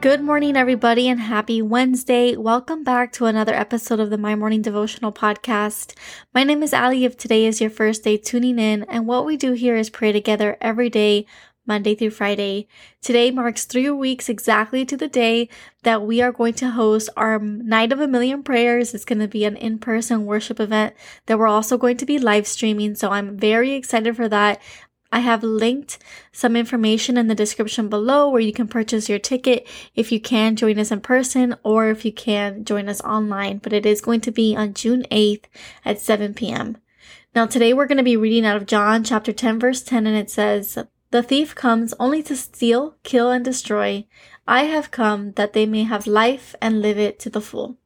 Good morning, everybody, and happy Wednesday. Welcome back to another episode of the My Morning Devotional Podcast. My name is Ali. If today is your first day tuning in, and what we do here is pray together every day, Monday through Friday. Today marks three weeks exactly to the day that we are going to host our Night of a Million Prayers. It's going to be an in person worship event that we're also going to be live streaming. So I'm very excited for that. I have linked some information in the description below where you can purchase your ticket if you can join us in person or if you can join us online. But it is going to be on June 8th at 7 p.m. Now, today we're going to be reading out of John chapter 10, verse 10, and it says, The thief comes only to steal, kill, and destroy. I have come that they may have life and live it to the full.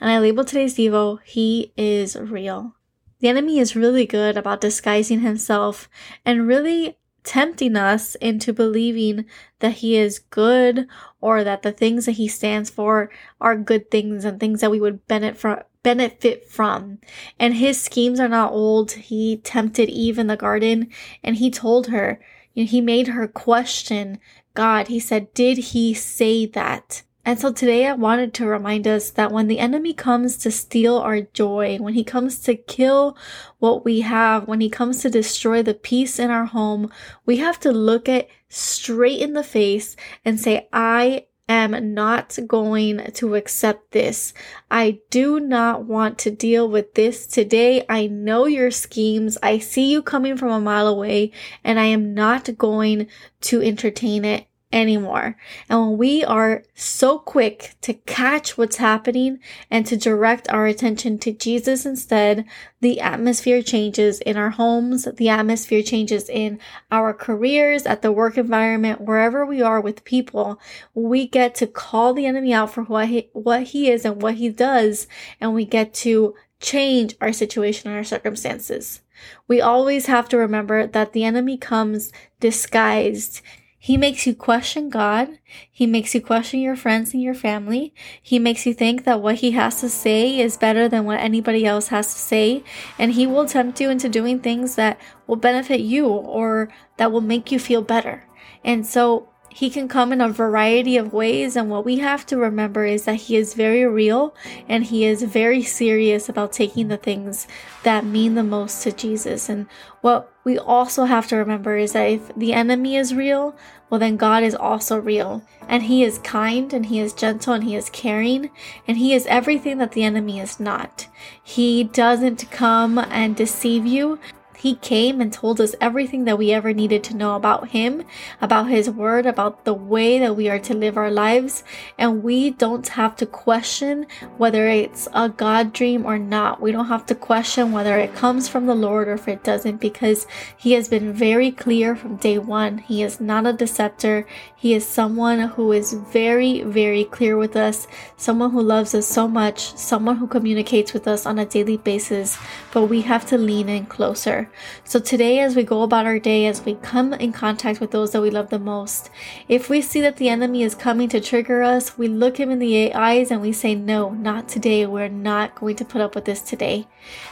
And I label today's Devo, He is real. The enemy is really good about disguising himself and really tempting us into believing that he is good or that the things that he stands for are good things and things that we would benefit from. And his schemes are not old. He tempted Eve in the garden and he told her, you know, he made her question God. He said, Did he say that? And so today I wanted to remind us that when the enemy comes to steal our joy, when he comes to kill what we have, when he comes to destroy the peace in our home, we have to look it straight in the face and say, I am not going to accept this. I do not want to deal with this today. I know your schemes. I see you coming from a mile away and I am not going to entertain it anymore. And when we are so quick to catch what's happening and to direct our attention to Jesus instead, the atmosphere changes in our homes, the atmosphere changes in our careers, at the work environment, wherever we are with people. We get to call the enemy out for what he, what he is and what he does, and we get to change our situation and our circumstances. We always have to remember that the enemy comes disguised. He makes you question God. He makes you question your friends and your family. He makes you think that what he has to say is better than what anybody else has to say. And he will tempt you into doing things that will benefit you or that will make you feel better. And so he can come in a variety of ways, and what we have to remember is that He is very real and He is very serious about taking the things that mean the most to Jesus. And what we also have to remember is that if the enemy is real, well, then God is also real. And He is kind and He is gentle and He is caring and He is everything that the enemy is not. He doesn't come and deceive you, he came and told us everything that we ever needed to know about Him, about His Word, about the way that we are to live our lives. And we don't have to question whether it's a God dream or not. We don't have to question whether it comes from the Lord or if it doesn't because He has been very clear from day one. He is not a deceptor. He is someone who is very, very clear with us, someone who loves us so much, someone who communicates with us on a daily basis. But we have to lean in closer. So today, as we go about our day, as we come in contact with those that we love the most, if we see that the enemy is coming to trigger us, we look him in the eyes and we say, No, not today. We're not going to put up with this today.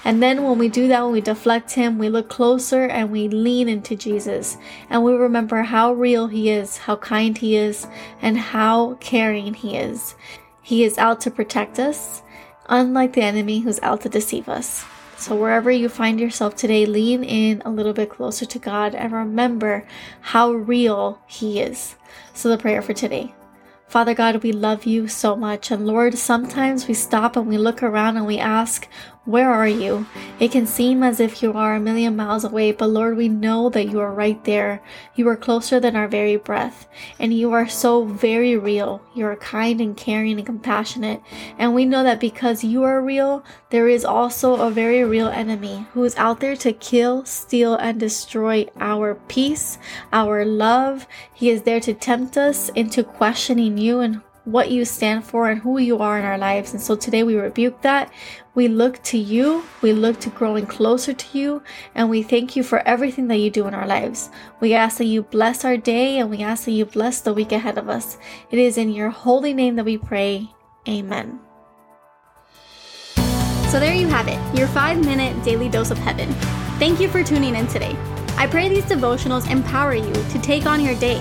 And then when we do that, when we deflect him, we look closer and we lean into Jesus. And we remember how real he is, how kind he is, and how caring he is. He is out to protect us, unlike the enemy who's out to deceive us. So, wherever you find yourself today, lean in a little bit closer to God and remember how real He is. So, the prayer for today. Father God, we love you so much. And Lord, sometimes we stop and we look around and we ask, Where are you? It can seem as if you are a million miles away, but Lord, we know that you are right there. You are closer than our very breath, and you are so very real. You are kind and caring and compassionate, and we know that because you are real, there is also a very real enemy who is out there to kill, steal, and destroy our peace, our love. He is there to tempt us into questioning you and what you stand for and who you are in our lives. And so today we rebuke that. We look to you, we look to growing closer to you, and we thank you for everything that you do in our lives. We ask that you bless our day and we ask that you bless the week ahead of us. It is in your holy name that we pray. Amen. So there you have it, your five minute daily dose of heaven. Thank you for tuning in today. I pray these devotionals empower you to take on your day.